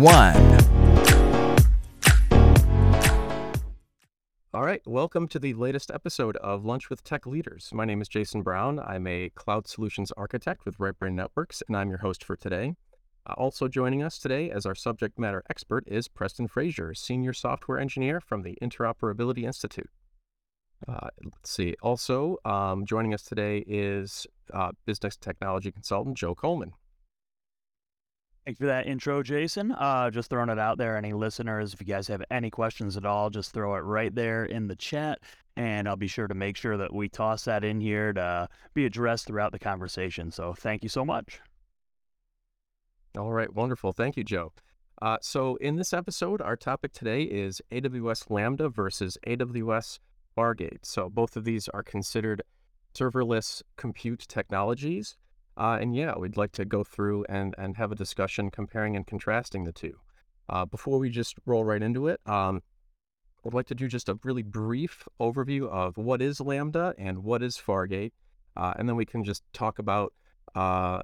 one. All right, welcome to the latest episode of Lunch with Tech Leaders. My name is Jason Brown. I'm a cloud solutions architect with RightBrain Networks, and I'm your host for today. Uh, also joining us today as our subject matter expert is Preston Frazier, senior software engineer from the Interoperability Institute. Uh, let's see. Also, um, joining us today is uh, business technology consultant Joe Coleman. Thanks for that intro, Jason. Uh, just throwing it out there. Any listeners, if you guys have any questions at all, just throw it right there in the chat, and I'll be sure to make sure that we toss that in here to be addressed throughout the conversation. So thank you so much. All right, wonderful. Thank you, Joe. Uh, so, in this episode, our topic today is AWS Lambda versus AWS Fargate. So, both of these are considered serverless compute technologies. Uh, and yeah, we'd like to go through and, and have a discussion comparing and contrasting the two. Uh, before we just roll right into it, um, I'd like to do just a really brief overview of what is Lambda and what is Fargate. Uh, and then we can just talk about uh,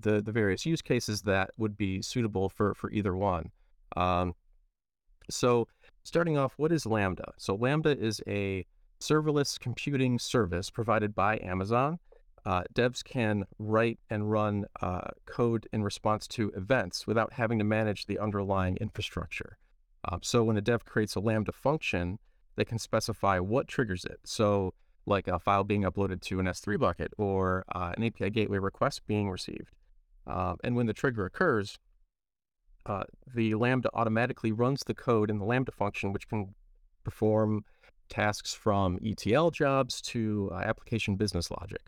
the, the various use cases that would be suitable for, for either one. Um, so, starting off, what is Lambda? So, Lambda is a serverless computing service provided by Amazon uh, devs can write and run uh, code in response to events without having to manage the underlying infrastructure. Um, so when a dev creates a Lambda function, they can specify what triggers it. So like a file being uploaded to an S3 bucket or uh, an API gateway request being received. Um, and when the trigger occurs, uh, the Lambda automatically runs the code in the Lambda function, which can perform tasks from ETL jobs to uh, application business logic.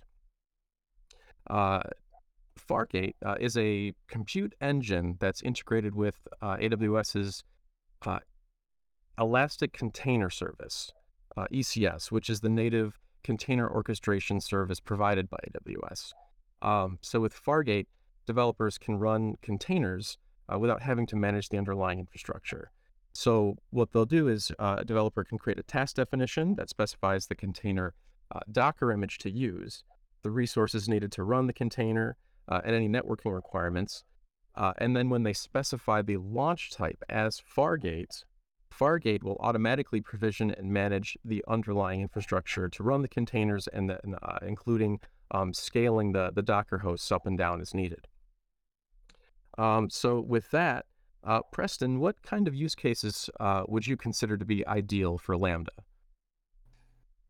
Uh, Fargate uh, is a compute engine that's integrated with uh, AWS's uh, Elastic Container Service, uh, ECS, which is the native container orchestration service provided by AWS. Um, so with Fargate, developers can run containers uh, without having to manage the underlying infrastructure. So what they'll do is a developer can create a task definition that specifies the container Docker image to use the resources needed to run the container, uh, and any networking requirements. Uh, and then when they specify the launch type as Fargate, Fargate will automatically provision and manage the underlying infrastructure to run the containers and the, uh, including um, scaling the, the Docker hosts up and down as needed. Um, so with that, uh, Preston, what kind of use cases uh, would you consider to be ideal for Lambda?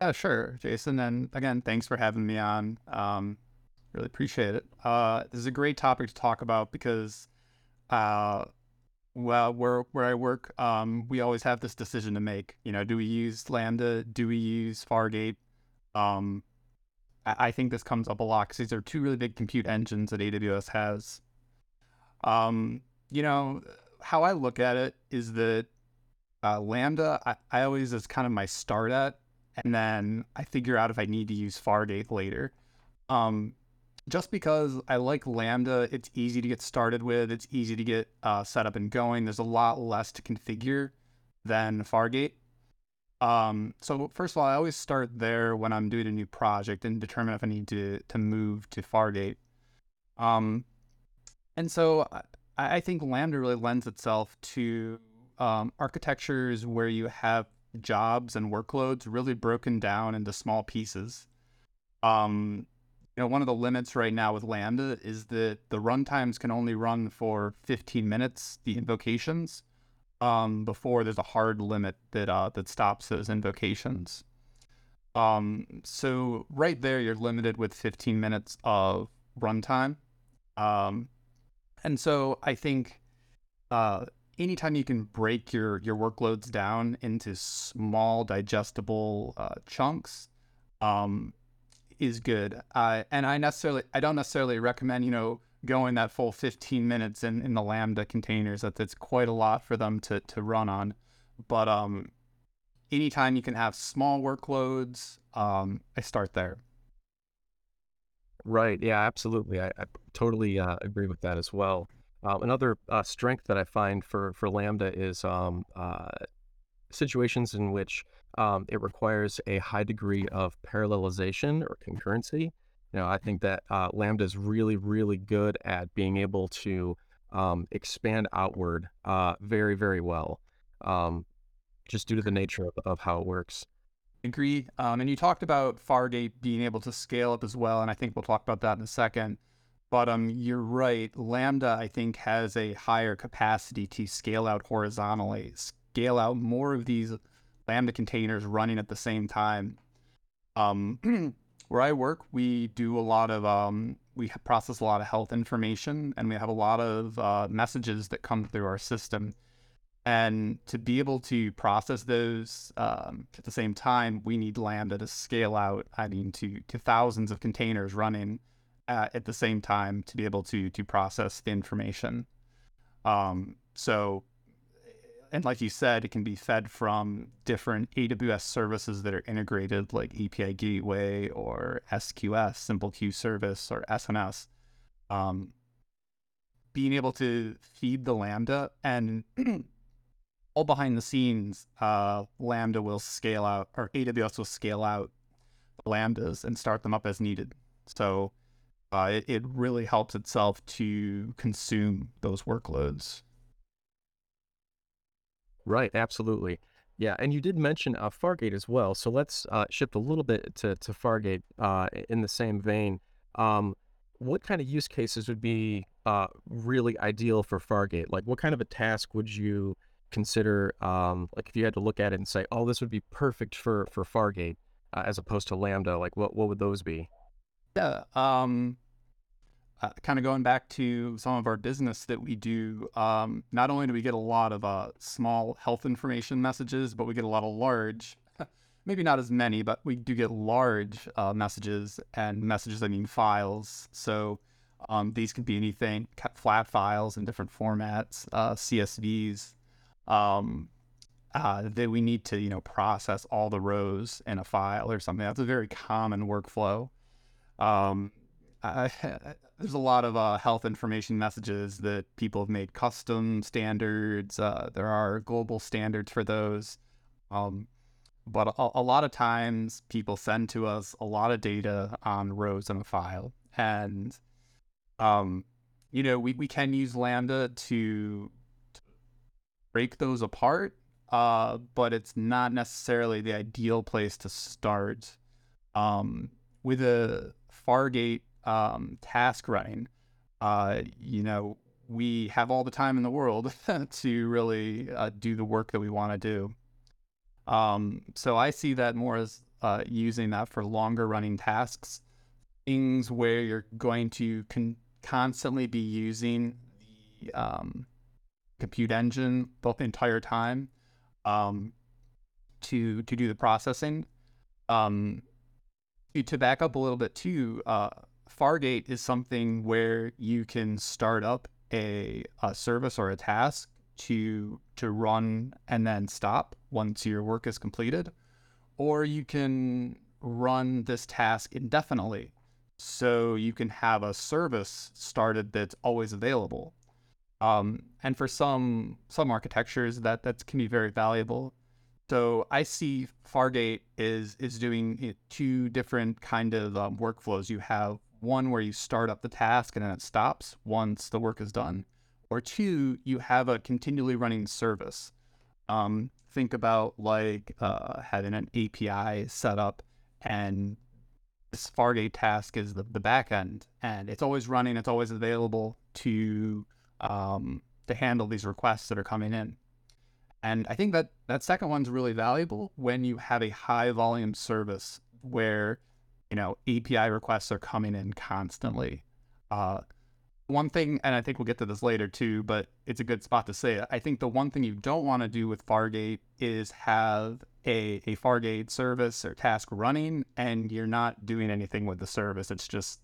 Yeah, sure, Jason. And again, thanks for having me on. Um, really appreciate it. Uh, this is a great topic to talk about because, uh, well, where where I work, um, we always have this decision to make. You know, do we use Lambda? Do we use Fargate? Um, I, I think this comes up a lot because these are two really big compute engines that AWS has. Um, you know, how I look at it is that uh, Lambda, I, I always is kind of my start at and then I figure out if I need to use Fargate later. Um, just because I like Lambda, it's easy to get started with, it's easy to get uh, set up and going. There's a lot less to configure than Fargate. Um, so first of all, I always start there when I'm doing a new project and determine if I need to to move to Fargate. Um, and so I, I think Lambda really lends itself to um, architectures where you have jobs and workloads really broken down into small pieces. Um, you know, one of the limits right now with Lambda is that the runtimes can only run for 15 minutes, the invocations, um, before there's a hard limit that uh, that stops those invocations. Um, so right there, you're limited with 15 minutes of runtime. Um, and so I think uh, anytime you can break your your workloads down into small digestible uh, chunks um, is good. Uh, and I necessarily I don't necessarily recommend you know going that full 15 minutes in, in the Lambda containers. That that's quite a lot for them to to run on. But um, anytime you can have small workloads, um, I start there. Right. Yeah, absolutely. I, I totally uh, agree with that as well. Um, another uh, strength that I find for for Lambda is um, uh, situations in which um, it requires a high degree of parallelization or concurrency. You know, I think that uh, Lambda is really, really good at being able to um, expand outward uh, very, very well, um, just due to the nature of, of how it works. Agree. Um, and you talked about Fargate being able to scale up as well, and I think we'll talk about that in a second. But um, you're right. Lambda, I think, has a higher capacity to scale out horizontally, scale out more of these Lambda containers running at the same time. Um, where I work, we do a lot of um, we process a lot of health information, and we have a lot of uh, messages that come through our system. And to be able to process those um, at the same time, we need Lambda to scale out. I mean, to to thousands of containers running at the same time to be able to to process the information. Um, so and like you said, it can be fed from different AWS services that are integrated, like API Gateway or SQS, Simple Queue Service, or SNS. Um, being able to feed the Lambda and all behind the scenes, uh, Lambda will scale out, or AWS will scale out the Lambdas and start them up as needed. So uh, it, it really helps itself to consume those workloads. Right, absolutely. Yeah, and you did mention uh, Fargate as well. So let's uh, shift a little bit to, to Fargate uh, in the same vein. Um, what kind of use cases would be uh, really ideal for Fargate? Like, what kind of a task would you consider, um, like, if you had to look at it and say, oh, this would be perfect for, for Fargate uh, as opposed to Lambda? Like, what, what would those be? Yeah. Um, uh, kind of going back to some of our business that we do, um, not only do we get a lot of uh, small health information messages, but we get a lot of large, maybe not as many, but we do get large uh, messages and messages, I mean files. So um, these could be anything, flat files in different formats, uh, CSVs, um, uh, that we need to, you know, process all the rows in a file or something. That's a very common workflow. Um, I, there's a lot of uh, health information messages that people have made custom standards. Uh, there are global standards for those. Um, but a, a, lot of times people send to us a lot of data on rows in a file. And, um, you know, we, we can use Lambda to, to break those apart, uh, but it's not necessarily the ideal place to start. Um, with a Fargate um, task running, uh, you know, we have all the time in the world to really uh, do the work that we want to do. Um, so I see that more as uh, using that for longer running tasks, things where you're going to con- constantly be using the um, compute engine the entire time um, to to do the processing. Um, to back up a little bit too, uh, Fargate is something where you can start up a, a service or a task to to run and then stop once your work is completed, or you can run this task indefinitely. So you can have a service started that's always available. Um, and for some some architectures, that that can be very valuable. So I see Fargate is is doing two different kind of um, workflows. You have one where you start up the task and then it stops once the work is done, or two, you have a continually running service. Um, think about like uh, having an API set up and this Fargate task is the, the back end and it's always running, it's always available to um, to handle these requests that are coming in. And I think that that second one's really valuable when you have a high volume service where you know, API requests are coming in constantly. Uh, one thing, and I think we'll get to this later too, but it's a good spot to say it. I think the one thing you don't want to do with Fargate is have a, a Fargate service or task running and you're not doing anything with the service. It's just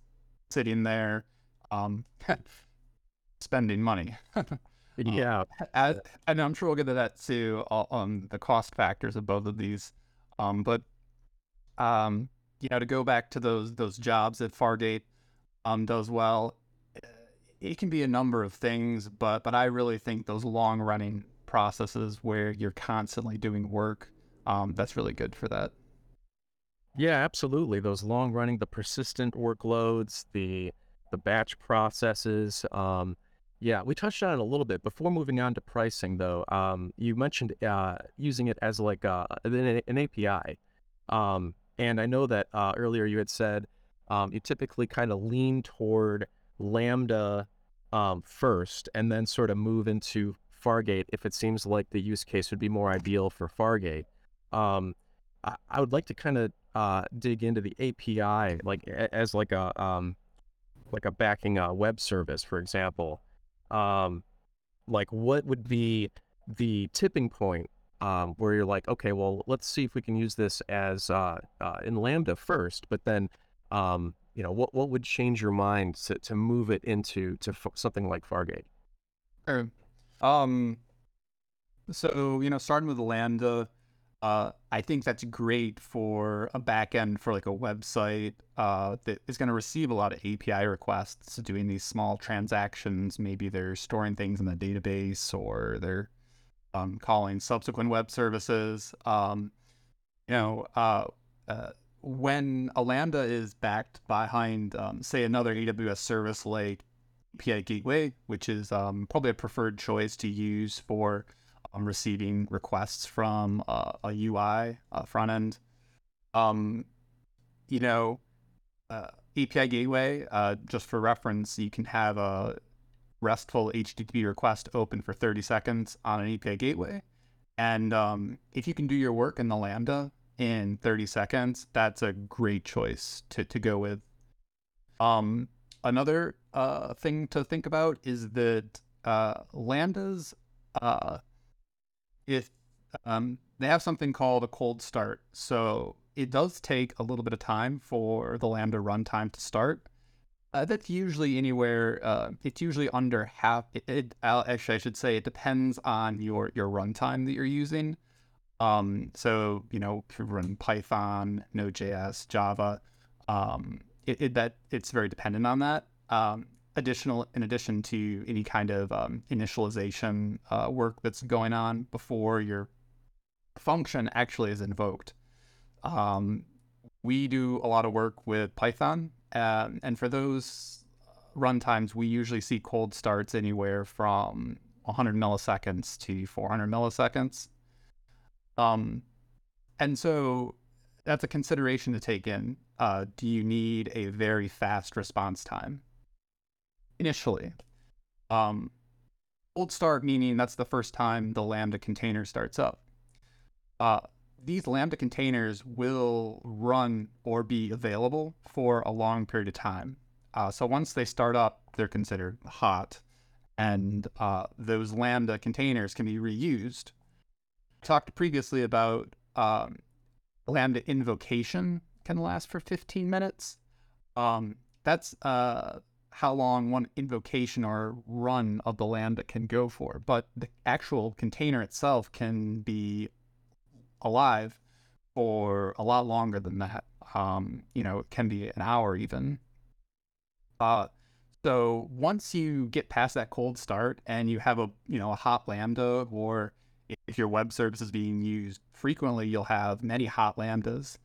sitting there um, spending money. yeah, As, and I'm sure we'll get to that too on um, the cost factors of both of these. Um, but um, you know, to go back to those those jobs that Fargate um, does well, eh, it can be a number of things, but but I really think those long running processes where you're constantly doing work, um, that's really good for that. Yeah, absolutely. Those long running, the persistent workloads, the the batch processes. Um, yeah, we touched on it a little bit before moving on to pricing, though. Um, you mentioned uh, using it as like uh, an, an API, um, and I know that uh, earlier you had said um, you typically kind of lean toward Lambda um, first, and then sort of move into Fargate if it seems like the use case would be more ideal for Fargate. Um, I, I would like to kind of uh, dig into the API, like as like a um, like a backing uh, web service, for example um, like what would be the tipping point um, where you're like, okay, well, let's see if we can use this as uh, uh, in Lambda first, but then, um, you know, what what would change your mind to, to move it into to f- something like Fargate? Um, so you know, starting with Lambda, uh, I think that's great for a backend for like a website uh, that is going to receive a lot of API requests doing these small transactions. Maybe they're storing things in the database or they're um, calling subsequent web services. Um, you know, uh, uh, when a Lambda is backed behind, um, say, another AWS service like API Gateway, which is um, probably a preferred choice to use for I'm receiving requests from uh, a UI uh, front end. Um, you know, uh, API Gateway, uh, just for reference, you can have a RESTful HTTP request open for 30 seconds on an API Gateway. And um, if you can do your work in the Lambda in 30 seconds, that's a great choice to, to go with. Um, another uh, thing to think about is that uh, Lambdas uh, if um, they have something called a cold start. So it does take a little bit of time for the Lambda runtime to start. Uh, that's usually anywhere. Uh, it's usually under half. It, it, actually, I should say it depends on your your runtime that you're using. Um, so you know, if you run Python, Node.js, Java, um, it, it, that it's very dependent on that. Um, additional in addition to any kind of um, initialization uh, work that's going on before your function actually is invoked. Um, we do a lot of work with Python, um, and for those runtimes, we usually see cold starts anywhere from 100 milliseconds to 400 milliseconds. Um, and so that's a consideration to take in. Uh, do you need a very fast response time? initially. Um, cold start meaning that's the first time the Lambda container starts up. Uh, these Lambda containers will run or be available for a long period of time. Uh, so once they start up, they're considered hot, and uh, those Lambda containers can be reused. I talked previously about um, Lambda invocation can last for 15 minutes. Um, that's uh, how long one invocation or run of the Lambda can go for, but the actual container itself can be alive for a lot longer than that. Um, you know, it can be an hour even. Uh, so once you get past that cold start and you have a you know a hot lambda, or if your web service is being used frequently, you'll have many hot lambdas.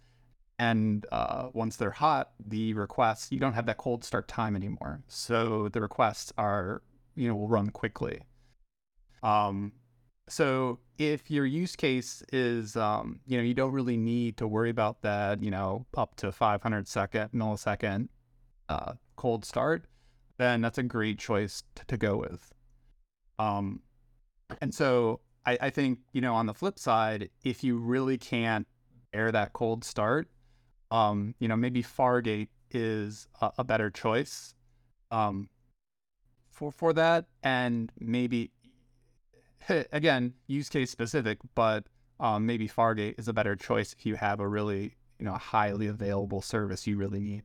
And uh, once they're hot, the requests, you don't have that cold start time anymore. So the requests are, you know, will run quickly. Um, so if your use case is, um, you know, you don't really need to worry about that, you know, up to 500 second, millisecond uh, cold start, then that's a great choice to, to go with. Um, and so I, I think, you know, on the flip side, if you really can't air that cold start, um, you know, maybe Fargate is a, a better choice um, for for that, and maybe again use case specific, but um, maybe Fargate is a better choice if you have a really you know highly available service you really need.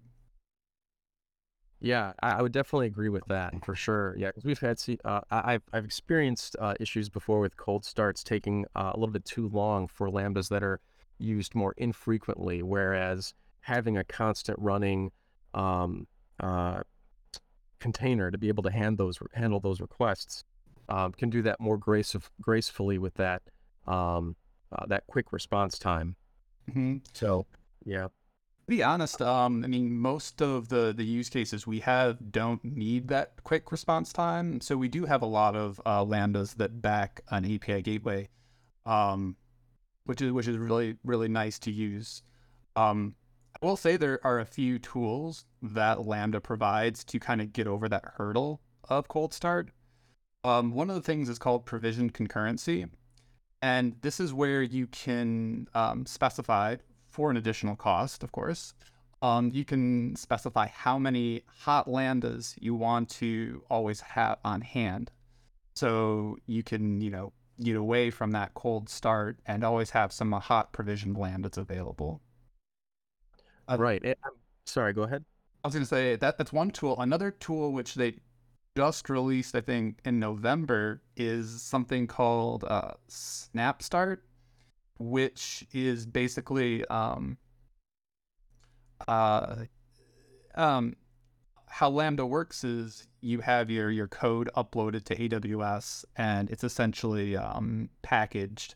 Yeah, I, would definitely agree with that for sure. Yeah, because we've had, uh, I've I've experienced uh, issues before with cold starts taking uh, a little bit too long for lambdas that are used more infrequently, whereas having a constant running um, uh, container to be able to hand those handle those requests um, can do that more grace gracefully with that um, uh, that quick response time. Mm-hmm. So, yeah. To be honest, um, I mean, most of the the use cases we have don't need that quick response time. So we do have a lot of uh, lambdas that back an API gateway, um, which is which is really really nice to use. Um, I will say there are a few tools that Lambda provides to kind of get over that hurdle of cold start. Um, one of the things is called provision concurrency, and this is where you can um, specify for an additional cost, of course. Um, you can specify how many hot lambdas you want to always have on hand. So you can, you know, get away from that cold start and always have some hot provisioned lambdas available. Uh, right. It, sorry, go ahead. I was going to say that that's one tool. Another tool which they just released, I think, in November is something called uh, Snap Start which is basically um, uh, um, how Lambda works is you have your your code uploaded to AWS and it's essentially um, packaged.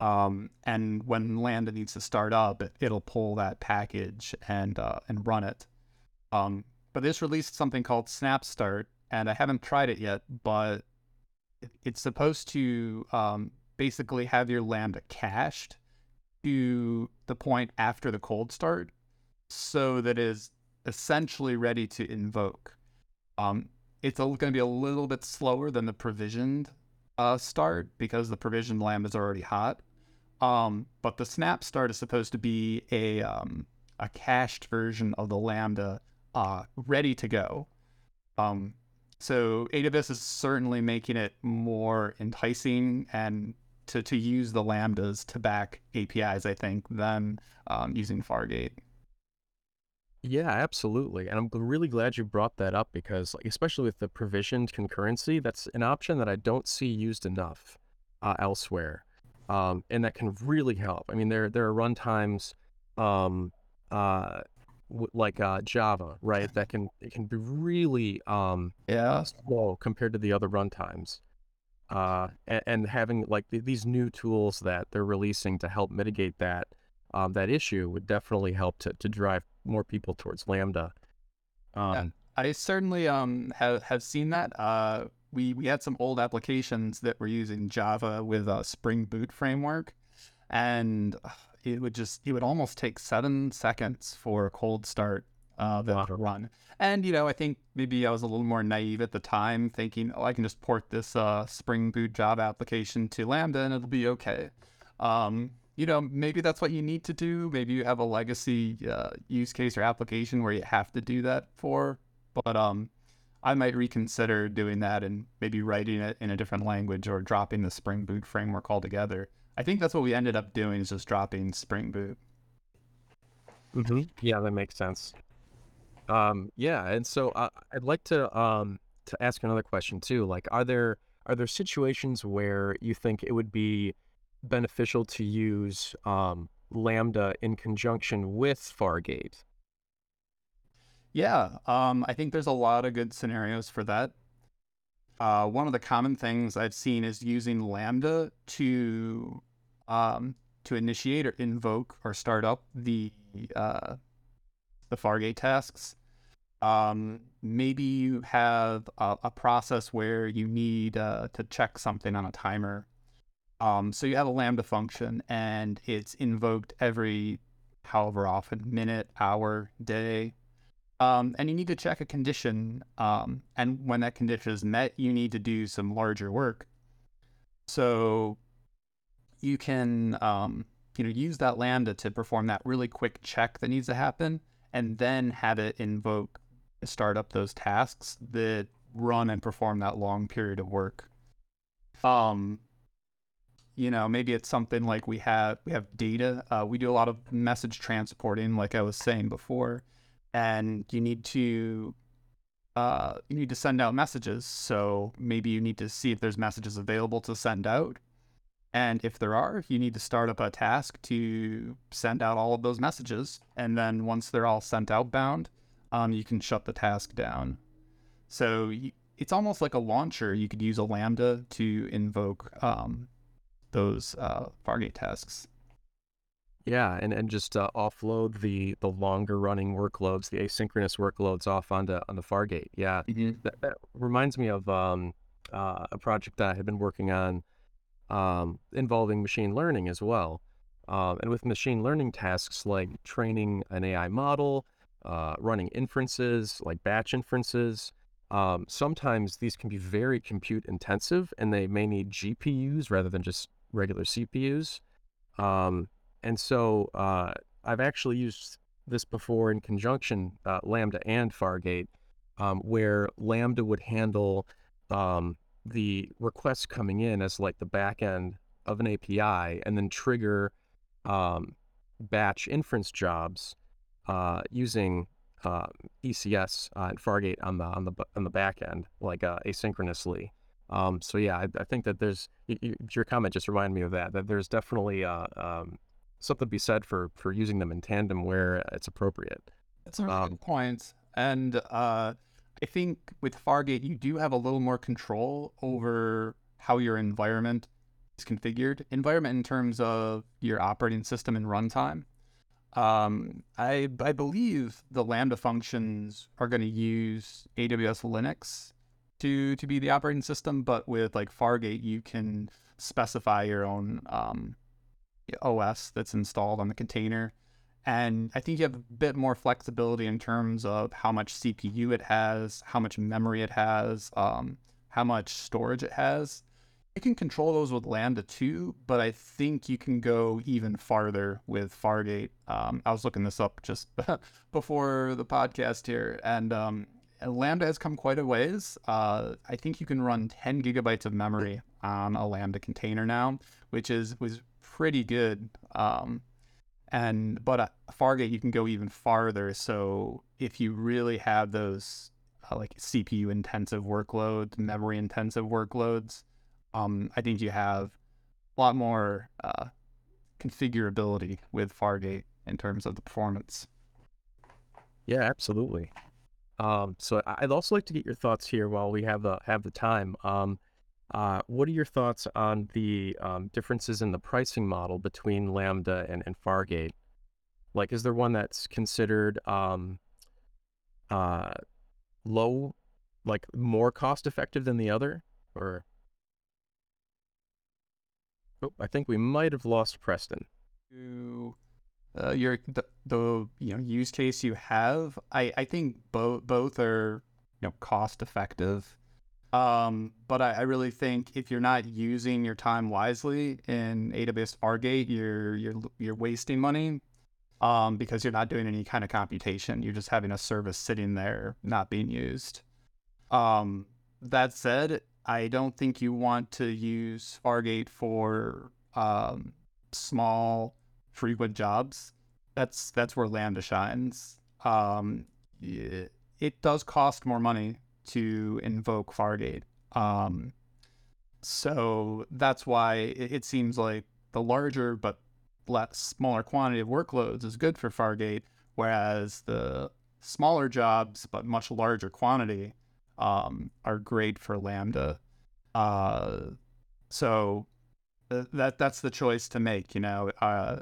Um, and when Lambda needs to start up, it, will pull that package and uh, and run it. Um, but this released something called Snap Start, and I haven't tried it yet, but it's supposed to um, basically have your Lambda cached to the point after the cold start so that is essentially ready to invoke. Um, it's going to be a little bit slower than the provisioned uh, start because the provisioned lambda is already hot. Um, but the snap start is supposed to be a um, a cached version of the lambda uh, ready to go. Um, so AWS is certainly making it more enticing and to, to use the lambdas to back APIs, I think, than um, using Fargate. Yeah, absolutely. And I'm really glad you brought that up because, like, especially with the provisioned concurrency, that's an option that I don't see used enough uh, elsewhere. Um, and that can really help. I mean, there there are runtimes um, uh, like uh, Java, right? That can it can be really um, yeah slow compared to the other runtimes uh, and, and, having like these new tools that they're releasing to help mitigate that um, that issue would definitely help to, to drive more people towards Lambda. Um, yeah, I certainly um, have have seen that. Uh, we we had some old applications that were using Java with a Spring Boot framework, and it would just it would almost take seven seconds for a cold start uh, that wow. to run. And you know, I think maybe I was a little more naive at the time, thinking, oh, I can just port this uh, Spring Boot job application to Lambda and it'll be okay. Um, you know, maybe that's what you need to do. Maybe you have a legacy uh, use case or application where you have to do that for. But um, I might reconsider doing that and maybe writing it in a different language or dropping the Spring Boot framework altogether. I think that's what we ended up doing is just dropping Spring Boot. Mm-hmm. Yeah, that makes sense. Um, yeah, and so uh, I'd like to um to ask another question too. Like, are there are there situations where you think it would be beneficial to use um, Lambda in conjunction with Fargate? Yeah, um, I think there's a lot of good scenarios for that. Uh, one of the common things I've seen is using Lambda to um, to initiate or invoke or start up the uh, the Fargate tasks. Um, maybe you have a, a, process where you need uh, to check something on a timer. Um, so you have a Lambda function and it's invoked every however often, minute, hour, day. Um, and you need to check a condition. Um, and when that condition is met, you need to do some larger work. So you can, um, you know, use that Lambda to perform that really quick check that needs to happen and then have it invoke start up those tasks that run and perform that long period of work. Um, you know, maybe it's something like we have we have data. Uh, we do a lot of message transporting, like I was saying before, and you need to uh, you need to send out messages. So maybe you need to see if there's messages available to send out. And if there are, you need to start up a task to send out all of those messages. And then once they're all sent outbound, um, you can shut the task down. So you, it's almost like a launcher. You could use a Lambda to invoke um, those uh, Fargate tasks. Yeah, and, and just uh, offload the the longer running workloads, the asynchronous workloads off onto on the Fargate. Yeah, Mm-hmm. that, that reminds me of um, uh, a project that I had been working on um, involving machine learning as well. Um, and with machine learning tasks like training an AI model, uh, running inferences like batch inferences, um, sometimes these can be very compute intensive and they may need GPUs rather than just regular CPUs. Um, and so uh, I've actually used this before in conjunction, uh, Lambda and Fargate, um, where Lambda would handle um, the requests coming in as like the back end of an API and then trigger um, batch inference jobs uh, using uh, ECS uh, and Fargate on the on the on the back end, like uh, asynchronously. Um, so yeah, I, I think that there's your comment just reminded me of that. That there's definitely uh, um, something to be said for for using them in tandem where it's appropriate. That's a Um, good point. And uh, I think with Fargate, you do have a little more control over how your environment is configured. Environment in terms of your operating system and runtime. Um, I I believe the Lambda functions are going to use AWS Linux to to be the operating system, but with like Fargate, you can specify your own um, OS that's installed on the container. And I think you have a bit more flexibility in terms of how much CPU it has, how much memory it has, um, how much storage it has. You can control those with Lambda too, but I think you can go even farther with Fargate. Um, I was looking this up just before the podcast here, and um, Lambda has come quite a ways. Uh, I think you can run 10 gigabytes of memory on a Lambda container now, which is was pretty good. Um, and but uh, Fargate you can go even farther. So if you really have those uh, like CPU intensive workloads, memory intensive workloads, um, I think you have a lot more uh, configurability with Fargate in terms of the performance. Yeah, absolutely. Um, so I'd also like to get your thoughts here while we have the have the time. Um, uh, what are your thoughts on the um, differences in the pricing model between Lambda and, and Fargate? Like, is there one that's considered um, uh, low, like more cost effective than the other, or? Oh, I think we might have lost Preston. to uh, your the, the you know use case you have i i think both both are you know cost effective um but I, I really think if you're not using your time wisely in aws fargate you're you're you're wasting money um because you're not doing any kind of computation. You're just having a service sitting there not being used. Um that said i don't think you want to use fargate for um small frequent jobs, that's that's where Lambda shines. Um, it, it does cost more money to invoke Fargate. Um, so that's why it, it seems like the larger but less smaller quantity of workloads is good for Fargate, whereas the smaller jobs but much larger quantity um, are great for Lambda. Uh, so uh, that that's the choice to make. You know, uh,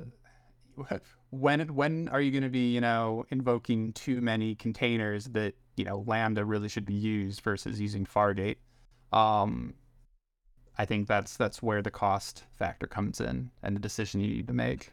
when when are you going to be you know invoking too many containers that you know Lambda really should be used versus using Fargate? Um, I think that's that's where the cost factor comes in and the decision you need to make.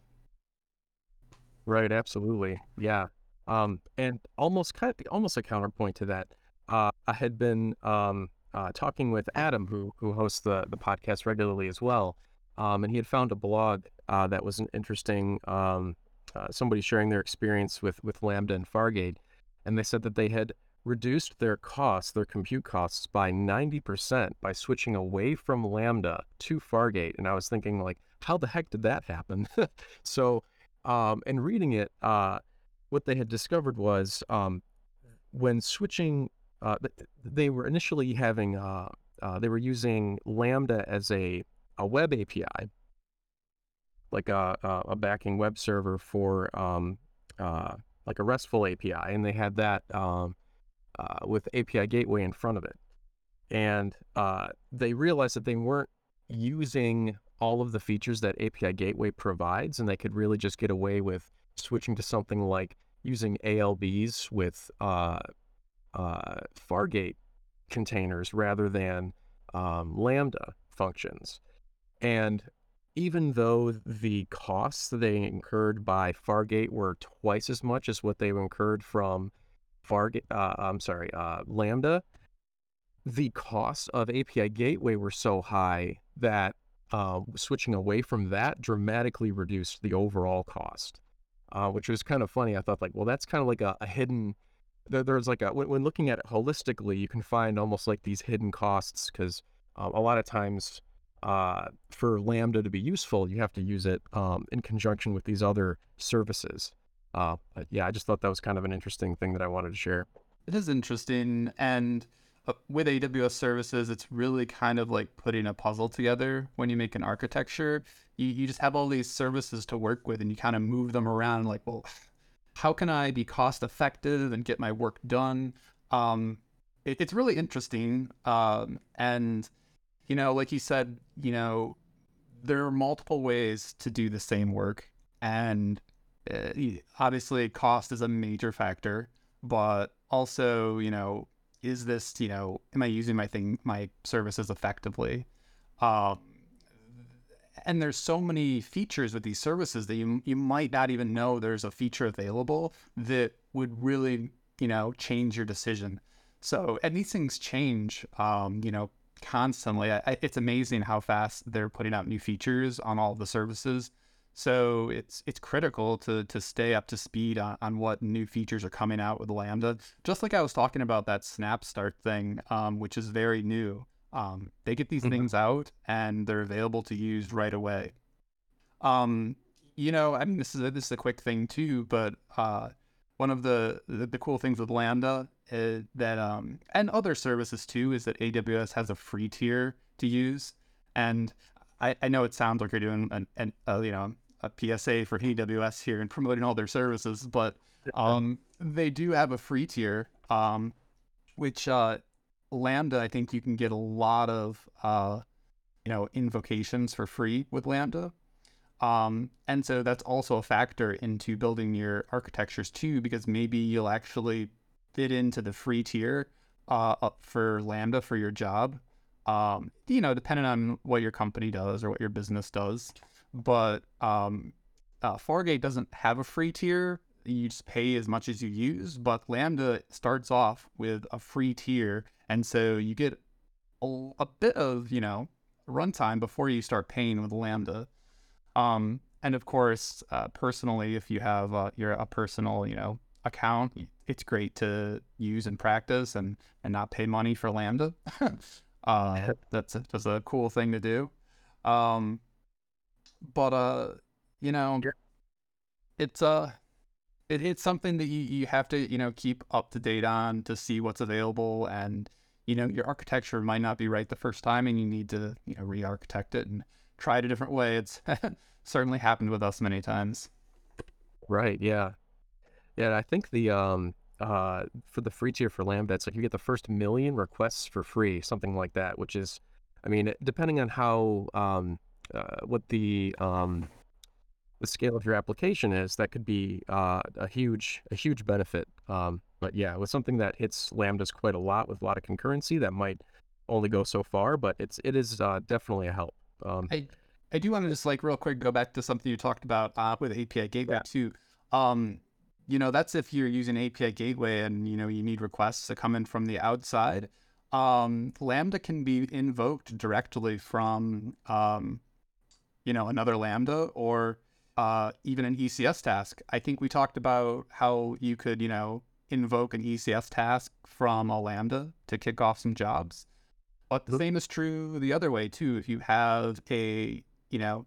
Right, absolutely. Yeah. Um, and almost kind of almost a counterpoint to that, uh, I had been um, uh, talking with Adam, who who hosts the the podcast regularly as well, um, and he had found a blog uh, that was an interesting. Um, uh, somebody sharing their experience with with Lambda and Fargate, and they said that they had reduced their costs, their compute costs, by ninety percent by switching away from Lambda to Fargate. And I was thinking, like, how the heck did that happen? so um, and reading it, uh, what they had discovered was um, when switching uh, they were initially having uh, uh, they were using Lambda as a a web API, like a a backing web server for um, uh, like a RESTful API, and they had that um, uh, with API Gateway in front of it, and uh, they realized that they weren't using all of the features that API Gateway provides, and they could really just get away with switching to something like using ALBs with uh, uh, Fargate containers rather than um, Lambda functions. And even though the costs they incurred by Fargate were twice as much as what they incurred from Fargate, uh, I'm sorry, uh, Lambda, the costs of API Gateway were so high that uh, switching away from that dramatically reduced the overall cost, uh, which was kind of funny. I thought like, well, that's kind of like a, a hidden. There, there's like a when, when, looking at it holistically, you can find almost like these hidden costs because um, a lot of times uh, for Lambda to be useful, you have to use it um, in conjunction with these other services. Uh, yeah, I just thought that was kind of an interesting thing that I wanted to share. It is interesting, and uh, with AWS services, it's really kind of like putting a puzzle together when you make an architecture. You, you just have all these services to work with and you kind of move them around like, well, how can I be cost effective and get my work done? Um, it, it's really interesting. Um, and, you know, like you said, you know, there are multiple ways to do the same work. And obviously, cost is a major factor, but also, you know, is this, you know, am I using my thing, my services effectively? Um, and there's so many features with these services that you you might not even know there's a feature available that would really, you know, change your decision. So, and these things change, um, you know, constantly. I, it's amazing how fast they're putting out new features on all the services. So it's it's critical to to stay up to speed on, on what new features are coming out with Lambda. Just like I was talking about that Snap Start thing, um, which is very new. Um, they get these mm-hmm. things out and they're available to use right away. Um, you know, I mean, this is a, this is a quick thing too, but uh, one of the, the, the cool things with Lambda is that um, and other services too is that AWS has a free tier to use, and I, I know it sounds like you're doing an, an uh, you know a PSA for AWS here and promoting all their services, but um, they do have a free tier, um, which uh, Lambda I think you can get a lot of uh, you know invocations for free with Lambda. Um, and so that's also a factor into building your architectures too, because maybe you'll actually fit into the free tier uh, up for Lambda for your job um, you know, depending on what your company does or what your business does. But um, uh, Fargate doesn't have a free tier. You just pay as much as you use. But Lambda starts off with a free tier, and so you get a, a bit of you know runtime before you start paying with Lambda. Um, and of course, uh, personally, if you have uh, your a personal you know account, it's great to use and practice and and not pay money for Lambda. Uh, that's a, that's a cool thing to do. Um, but uh, you know, it's uh, it, it's something that you, you have to you know keep up to date on to see what's available, and you know your architecture might not be right the first time, and you need to you know re-architect it and try it a different way. It's certainly happened with us many times. Right. Yeah. Yeah. I think the um uh, for the free tier for Lambda, it's like you get the first million requests for free, something like that, which is, I mean, depending on how, um, uh, what the, um, the scale of your application is, that could be uh, a huge, a huge benefit. Um, but yeah, with something that hits Lambdas quite a lot with a lot of concurrency, that might only go so far, but it's, it is uh, definitely a help. Um, I, I do want to just like real quick go back to something you talked about uh, with API Gateway yeah. too. Um, you know, that's if you're using API gateway and, you know, you need requests to come in from the outside. Um, Lambda can be invoked directly from, um, you know, another Lambda or uh, even an ECS task. I think we talked about how you could, you know, invoke an ECS task from a Lambda to kick off some jobs. But the same is true the other way too. If you have a, you know,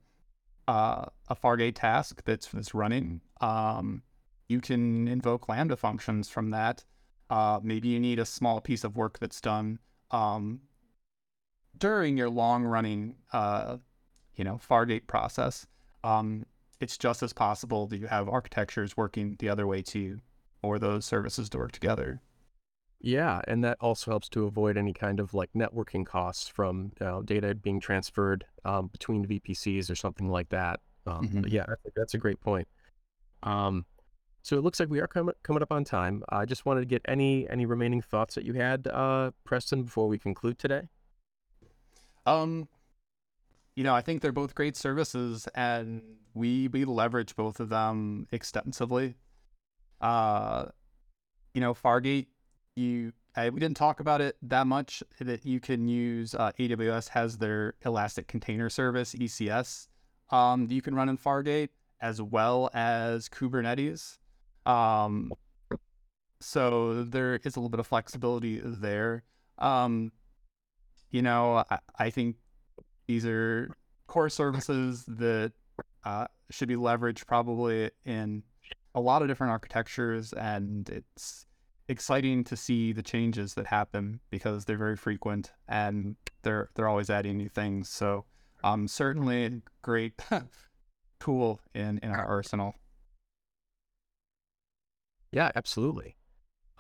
uh, a Fargate task that's that's running, um, you can invoke Lambda functions from that. Uh, maybe you need a small piece of work that's done um, during your long running, uh, you know, Fargate process. Um, it's just as possible that you have architectures working the other way too, or those services to work together. Yeah, and that also helps to avoid any kind of like networking costs from uh, data being transferred um, between VPCs or something like that. Um, Mhm. Yeah, I think that's a great point. Um, so it looks like we are coming coming up on time. I just wanted to get any any remaining thoughts that you had, uh, Preston, before we conclude today. Um, you know, I think they're both great services, and we we leverage both of them extensively. Uh, you know, Fargate, you I, we didn't talk about it that much. That you can use uh, AWS has their Elastic Container Service (ECS) um, you can run in Fargate, as well as Kubernetes. Um, so there is a little bit of flexibility there. Um, you know, I, I think these are core services that uh, should be leveraged probably in a lot of different architectures, and it's exciting to see the changes that happen because they're very frequent and they're they're always adding new things. So, um, certainly a great tool in in our arsenal. Yeah, absolutely.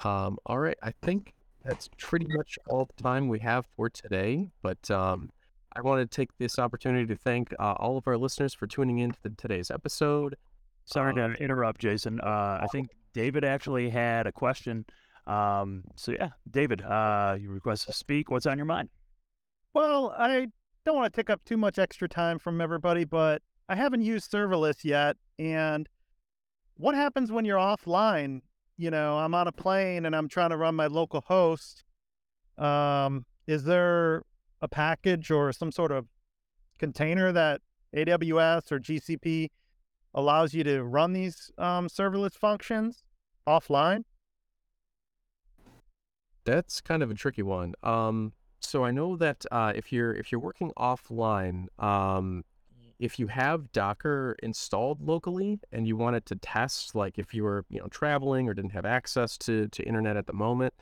Um, all right, I think that's pretty much all the time we have for today. But um, I want to take this opportunity to thank uh, all of our listeners for tuning in to the, today's episode. Sorry Uh, to interrupt, Jason. Uh, I think David actually had a question. Um, so yeah, David, uh, you request to speak. What's on your mind? Well, I don't want to take up too much extra time from everybody, but I haven't used serverless yet. And what happens when you're offline? You know, I'm on a plane and I'm trying to run my local host. Um, is there a package or some sort of container that AWS or GCP allows you to run these um, serverless functions offline? That's kind of a tricky one. Um, so I know that uh, if you're if you're working offline, um, if you have Docker installed locally and you wanted to test, like if you were you know traveling or didn't have access to to internet at the moment,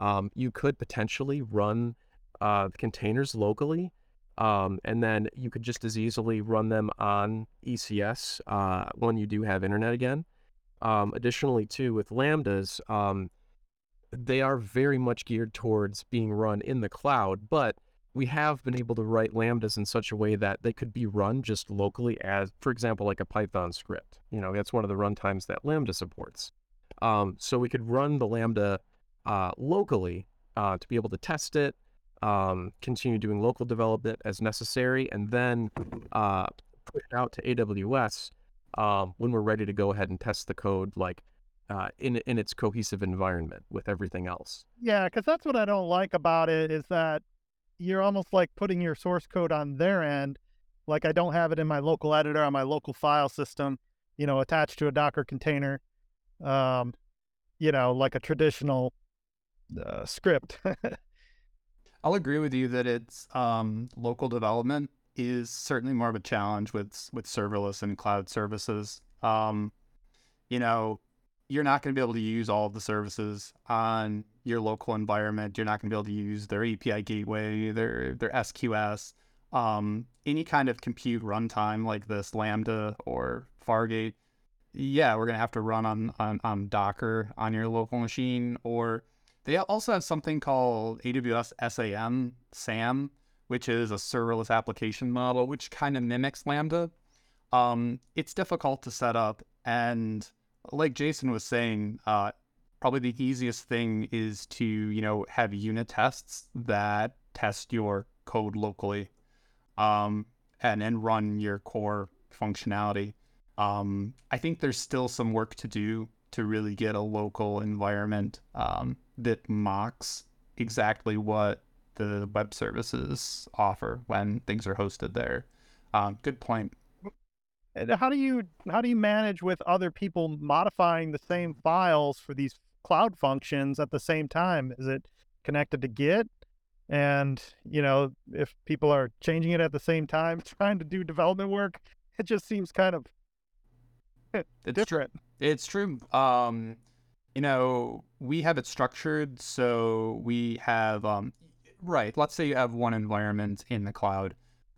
um, you could potentially run uh, containers locally, um, and then you could just as easily run them on ECS uh, when you do have internet again. Um, additionally, too, with Lambdas, um, they are very much geared towards being run in the cloud, but we have been able to write lambdas in such a way that they could be run just locally as, for example, like a Python script. You know, that's one of the runtimes that Lambda supports. Um, so we could run the Lambda uh, locally uh, to be able to test it, um, continue doing local development as necessary, and then uh, push it out to AWS um, when we're ready to go ahead and test the code, like uh, in in its cohesive environment with everything else. Yeah, because that's what I don't like about it is that you're almost like putting your source code on their end. Like I don't have it in my local editor on my local file system, you know, attached to a Docker container, um, you know, like a traditional uh, script. I'll agree with you that it's um, local development is certainly more of a challenge with with serverless and cloud services. Um, you know, you're not going to be able to use all of the services on your local environment. You're not going to be able to use their API gateway, their their SQS, um, any kind of compute runtime like this Lambda or Fargate. Yeah, we're going to have to run on, on on Docker on your local machine or they also have something called AWS SAM, SAM, which is a serverless application model, which kind of mimics Lambda. Um, it's difficult to set up, and like Jason was saying, uh, probably the easiest thing is to you know have unit tests that test your code locally, um, and then run your core functionality. Um, I think there's still some work to do to really get a local environment um, that mocks exactly what the web services offer when things are hosted there. Um, good point. And how do you how do you manage with other people modifying the same files for these cloud functions at the same time? Is it connected to Git? And you know, if people are changing it at the same time, trying to do development work, it just seems kind of It's true. different. It's true. Um, you know, we have it structured so we have, um, right, let's say you have one environment in the cloud.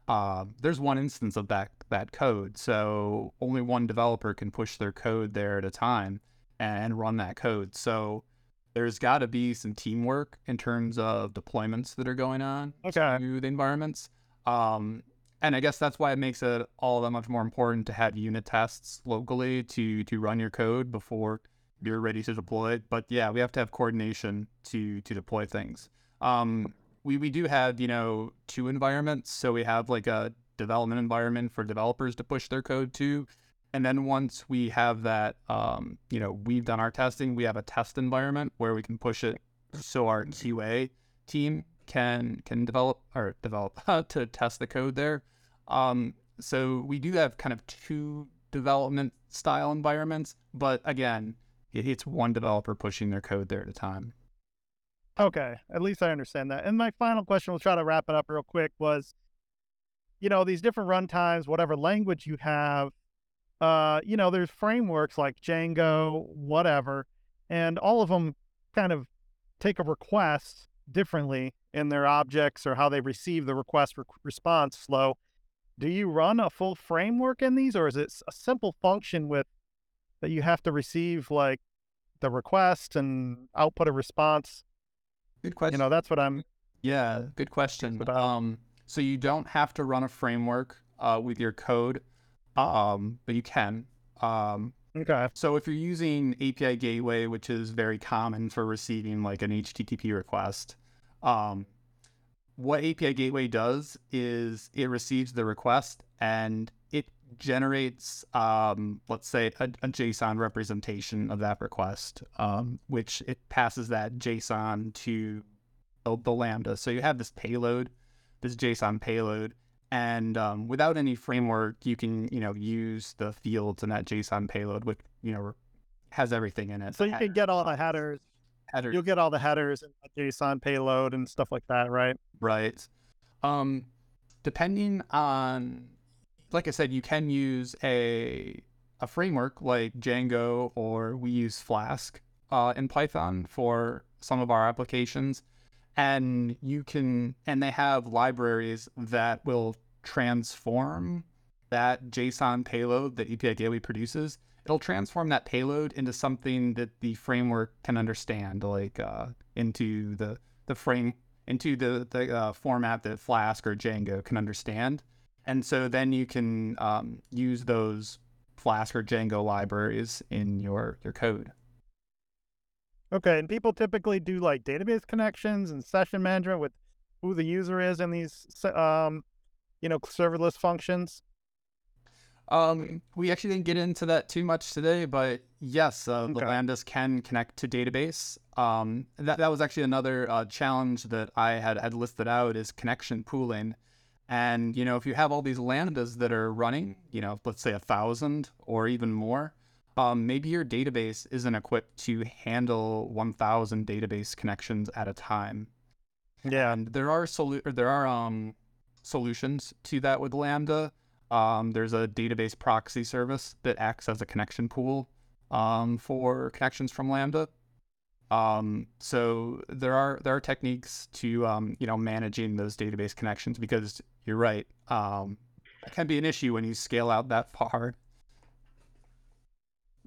Uh, there's one instance of that, that code. So only one developer can push their code there at a time and run that code. So there's got to be some teamwork in terms of deployments that are going on Okay. to the environments. Um, and I guess that's why it makes it all that much more important to have unit tests locally to to run your code before you're ready to deploy it. But yeah, we have to have coordination to to deploy things. Um, we we do have you know two environments, so we have like a development environment for developers to push their code to, and then once we have that, um, you know, we've done our testing, we have a test environment where we can push it so our QA team can can develop or develop to test the code there. Um, so we do have kind of two development style environments, but again, it's one developer pushing their code there at a time. Okay, at least I understand that. And my final question, we'll try to wrap it up real quick, was, you know, these different runtimes, whatever language you have, uh, you know, there's frameworks like Django, whatever, and all of them kind of take a request differently in their objects or how they receive the request re- response flow. Do you run a full framework in these, or is it a simple function with that you have to receive like the request and output a response? Good question. You know, that's what I'm. Yeah, good question. Um, so you don't have to run a framework uh, with your code, um, but you can. Um, Okay. so if you're using API Gateway, which is very common for receiving like an HTTP request, um, what API Gateway does is it receives the request and generates, um, let's say, a, a JSON representation of that request, um, which it passes that JSON to the, the Lambda. So you have this payload, this JSON payload, and um, without any framework, you can you know use the fields in that JSON payload, which you know has everything in it. So you can get all the headers. header, You'll get all the headers and the JSON payload and stuff like that, right? right? Um, depending on, like I said, you can use a a framework like Django, or we use Flask uh, in Python for some of our applications, and you can, and they have libraries that will transform that JSON payload that API Gateway produces. It'll transform that payload into something that the framework can understand, like uh, into the the frame into the the uh, format that Flask or Django can understand. And so then you can um, use those Flask or Django libraries in your your code. Okay. And people typically do like database connections and session management with who the user is in these, um, you know, serverless functions. Um, we actually didn't get into that too much today, but yes, uh, the Okay. lambdas can connect to database. Um, that that was actually another uh, challenge that I had had listed out is connection pooling. And you know, if you have all these lambdas that are running, you know, let's say a thousand or even more, um, maybe your database isn't equipped to handle 1,000 database connections at a time. Yeah. And there are solu- there are um solutions to that with Lambda. Um, there's a database proxy service that acts as a connection pool um, for connections from Lambda. Um, so there are there are techniques to um, you know managing those database connections because you're right. Um, it can be an issue when you scale out that far.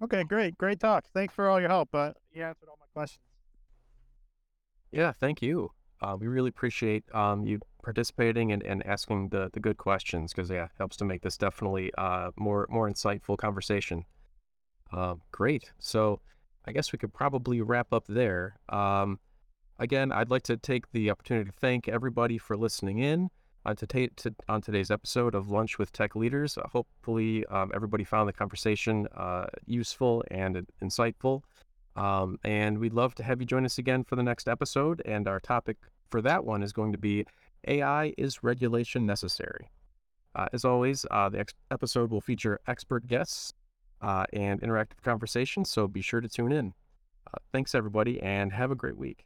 Okay. Great. Great talk. Thanks for all your help. Uh, you answered all my questions. Yeah, thank you. Uh, we really appreciate um, you participating and, and asking the, the good questions because yeah, it helps to make this definitely uh, more more insightful conversation. Um, great. So I guess we could probably wrap up there. Um, again, I'd like to take the opportunity to thank everybody for listening in on, to to, on today's episode of Lunch with Tech Leaders. Uh, hopefully, um, everybody found the conversation uh, useful and insightful. Um, and we'd love to have you join us again for the next episode. And our topic for that one is going to be AI is regulation necessary? Uh, as always, uh, the ex- episode will feature expert guests uh, and interactive conversations, so be sure to tune in. Uh, thanks, everybody, and have a great week.